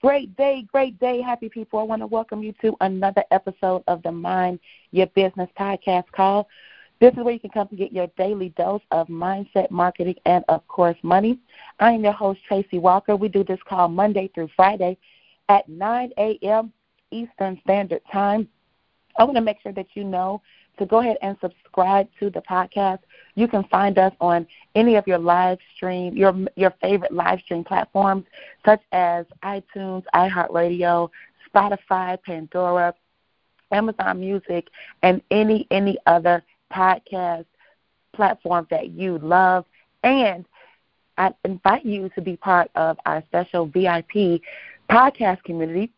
Great day, great day, happy people. I want to welcome you to another episode of the Mind Your Business podcast call. This is where you can come and get your daily dose of mindset, marketing, and, of course, money. I am your host, Tracy Walker. We do this call Monday through Friday at 9 a.m. Eastern Standard Time. I want to make sure that you know to go ahead and subscribe to the podcast. You can find us on any of your live stream, your your favorite live stream platforms, such as iTunes, iHeartRadio, Spotify, Pandora, Amazon Music, and any any other podcast platform that you love. And I invite you to be part of our special VIP podcast community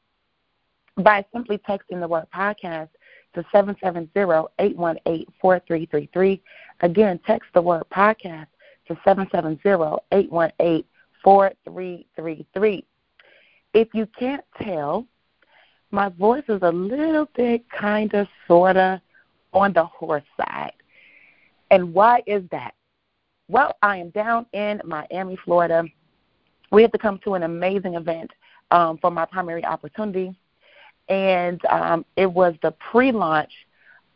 by simply texting the word podcast to 770-818-4333. Again, text the word podcast to 770-818-4333. If you can't tell, my voice is a little bit kind of, sort of on the hoarse side. And why is that? Well, I am down in Miami, Florida. We have to come to an amazing event um, for my primary opportunity and um, it was the pre-launch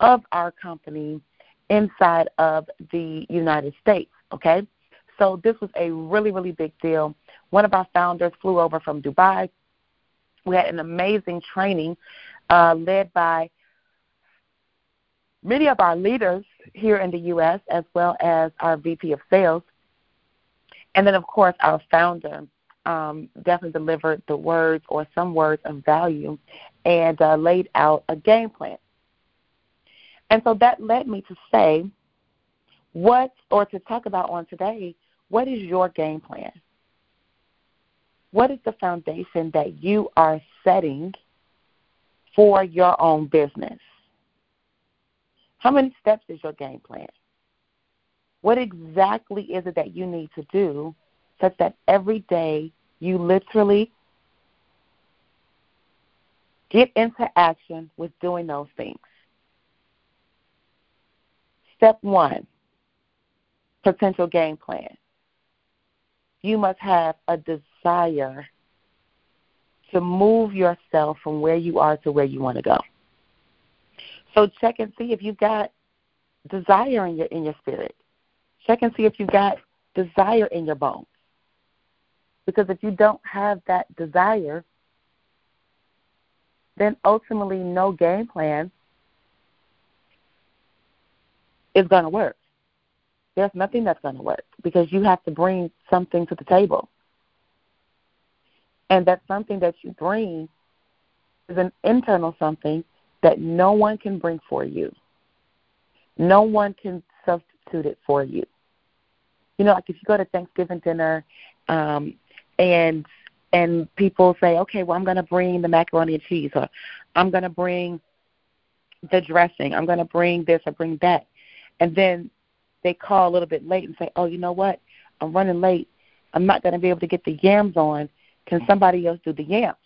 of our company inside of the United States. Okay, so this was a really really big deal. One of our founders flew over from Dubai. We had an amazing training uh, led by many of our leaders here in the U.S. as well as our VP of Sales, and then of course our founder um, definitely delivered the words or some words of value and uh, laid out a game plan. And so that led me to say, what, or to talk about on today, what is your game plan? What is the foundation that you are setting for your own business? How many steps is your game plan? What exactly is it that you need to do such that every day you literally get into action with doing those things. Step one potential game plan. You must have a desire to move yourself from where you are to where you want to go. So check and see if you've got desire in your in your spirit. Check and see if you've got desire in your bones. Because if you don't have that desire, then ultimately no game plan is going to work. There's nothing that's going to work because you have to bring something to the table. And that something that you bring is an internal something that no one can bring for you. No one can substitute it for you. You know, like if you go to Thanksgiving dinner um, and and people say, okay, well, I'm going to bring the macaroni and cheese, or I'm going to bring the dressing, I'm going to bring this or bring that, and then they call a little bit late and say, oh, you know what, I'm running late, I'm not going to be able to get the yams on. Can somebody else do the yams?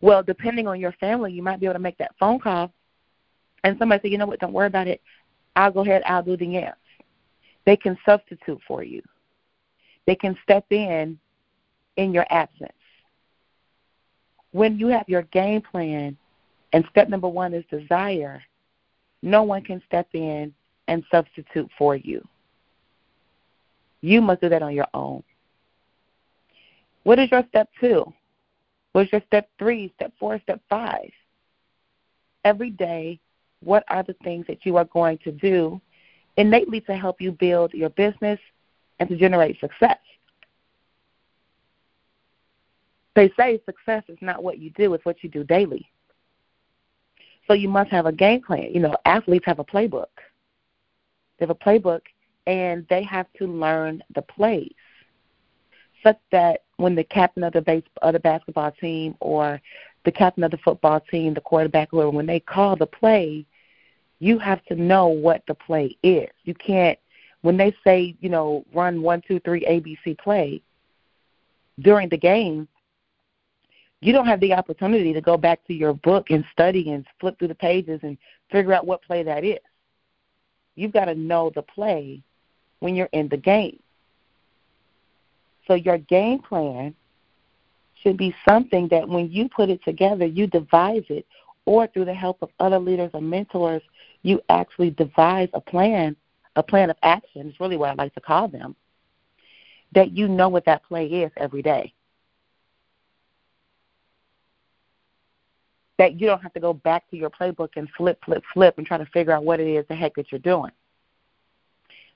Well, depending on your family, you might be able to make that phone call, and somebody say, you know what, don't worry about it. I'll go ahead, I'll do the yams. They can substitute for you. They can step in in your absence. When you have your game plan, and step number one is desire, no one can step in and substitute for you. You must do that on your own. What is your step two? What's your step three, step four, step five? Every day, what are the things that you are going to do innately to help you build your business and to generate success. They say success is not what you do, it's what you do daily. So you must have a game plan. You know, athletes have a playbook. They have a playbook and they have to learn the plays such that when the captain of the base of the basketball team or the captain of the football team, the quarterback, whoever, when they call the play, you have to know what the play is. You can't when they say, you know, run one, two, three ABC play during the game, you don't have the opportunity to go back to your book and study and flip through the pages and figure out what play that is. You've got to know the play when you're in the game. So your game plan should be something that when you put it together, you devise it, or through the help of other leaders or mentors, you actually devise a plan, a plan of action is really what I like to call them, that you know what that play is every day. That you don't have to go back to your playbook and flip, flip, flip and try to figure out what it is the heck that you're doing.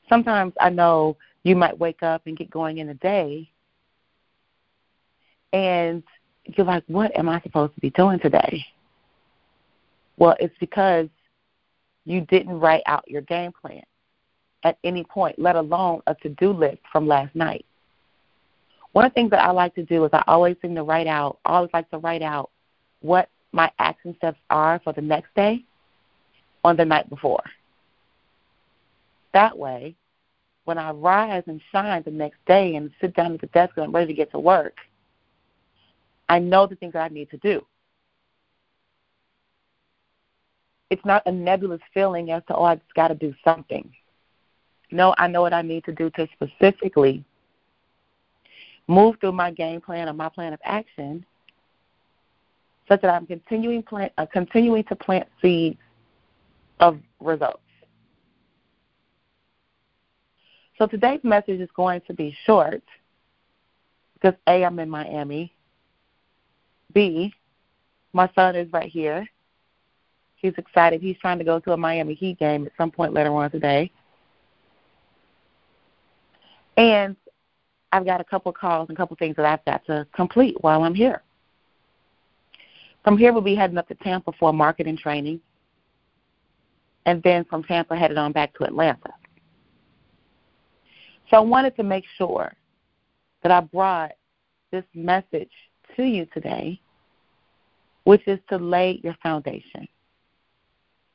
Sometimes I know you might wake up and get going in the day and you're like, what am I supposed to be doing today? Well, it's because you didn't write out your game plan at any point, let alone a to do list from last night. One of the things that I like to do is I always seem to write out, always like to write out what my action steps are for the next day on the night before. That way, when I rise and shine the next day and sit down at the desk and I'm ready to get to work, I know the things that I need to do. It's not a nebulous feeling as to, oh, I just got to do something. No, I know what I need to do to specifically move through my game plan or my plan of action such that I'm continuing, plant, uh, continuing to plant seeds of results. So today's message is going to be short because A, I'm in Miami. B, my son is right here. He's excited. He's trying to go to a Miami Heat game at some point later on today. And I've got a couple of calls and a couple of things that I've got to complete while I'm here. From here, we'll be heading up to Tampa for marketing training. And then from Tampa, headed on back to Atlanta. So I wanted to make sure that I brought this message to you today, which is to lay your foundation.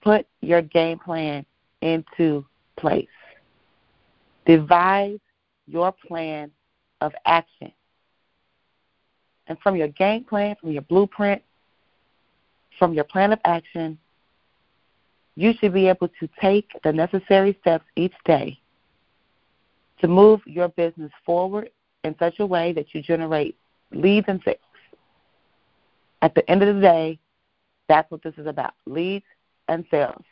Put your game plan into place. Devise your plan of action. And from your game plan, from your blueprint, from your plan of action, you should be able to take the necessary steps each day to move your business forward in such a way that you generate leads and sales. At the end of the day, that's what this is about leads and sales.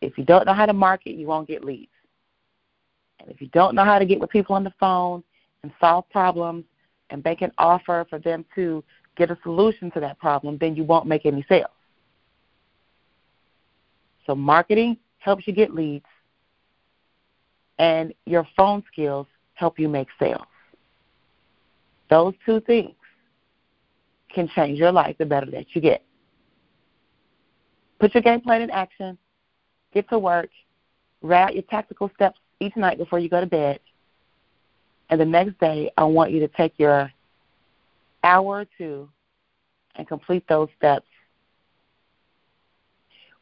If you don't know how to market, you won't get leads. And if you don't know how to get with people on the phone and solve problems and make an offer for them to get a solution to that problem, then you won't make any sales. So marketing helps you get leads and your phone skills help you make sales. Those two things can change your life the better that you get. Put your game plan in action, get to work, out your tactical steps each night before you go to bed, and the next day I want you to take your hour or two and complete those steps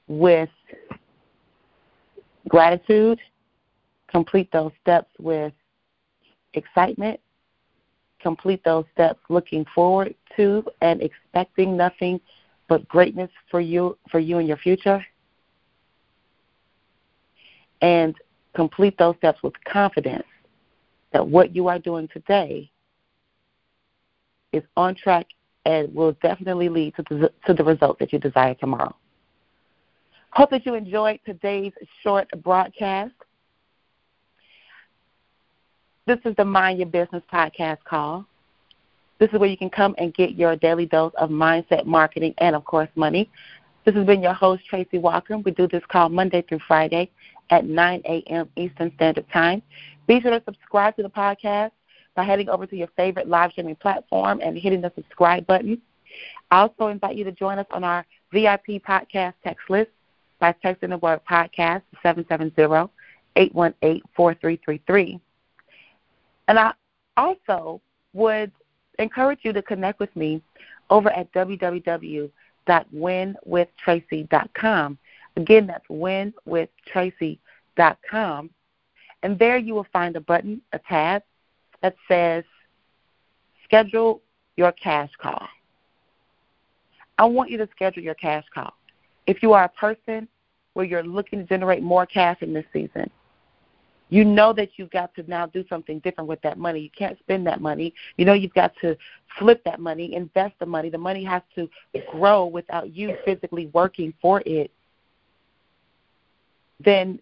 with gratitude complete those steps with excitement, complete those steps looking forward to and expecting nothing but greatness for you for you in your future. And complete those steps with confidence that what you are doing today is on track and will definitely lead to the, to the result that you desire tomorrow. Hope that you enjoyed today's short broadcast. This is the Mind Your Business podcast call. This is where you can come and get your daily dose of mindset, marketing, and, of course, money. This has been your host, Tracy Walker. We do this call Monday through Friday at 9 a.m. Eastern Standard Time. Be sure to subscribe to the podcast by heading over to your favorite live streaming platform and hitting the subscribe button. I also invite you to join us on our VIP podcast text list by texting the word podcast 770 818 4333. And I also would encourage you to connect with me over at www.winwithtracy.com. Again, that's winwithtracy.com. And there you will find a button, a tab that says Schedule Your Cash Call. I want you to schedule your cash call. If you are a person where you're looking to generate more cash in this season, You know that you've got to now do something different with that money. You can't spend that money. You know you've got to flip that money, invest the money. The money has to grow without you physically working for it. Then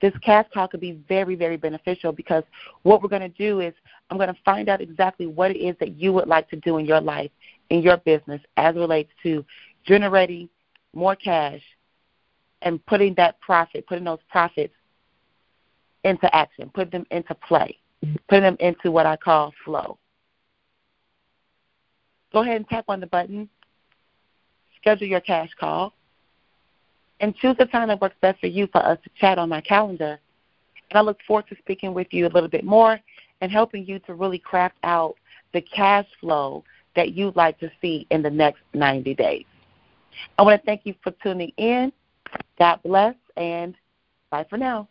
this cash call could be very, very beneficial because what we're going to do is I'm going to find out exactly what it is that you would like to do in your life, in your business, as relates to generating more cash and putting that profit, putting those profits into action, putting them into play, putting them into what I call flow. Go ahead and tap on the button, schedule your cash call, and choose the time that works best for you for us to chat on my calendar. And I look forward to speaking with you a little bit more and helping you to really craft out the cash flow that you'd like to see in the next 90 days. I want to thank you for tuning in. God bless, and bye for now.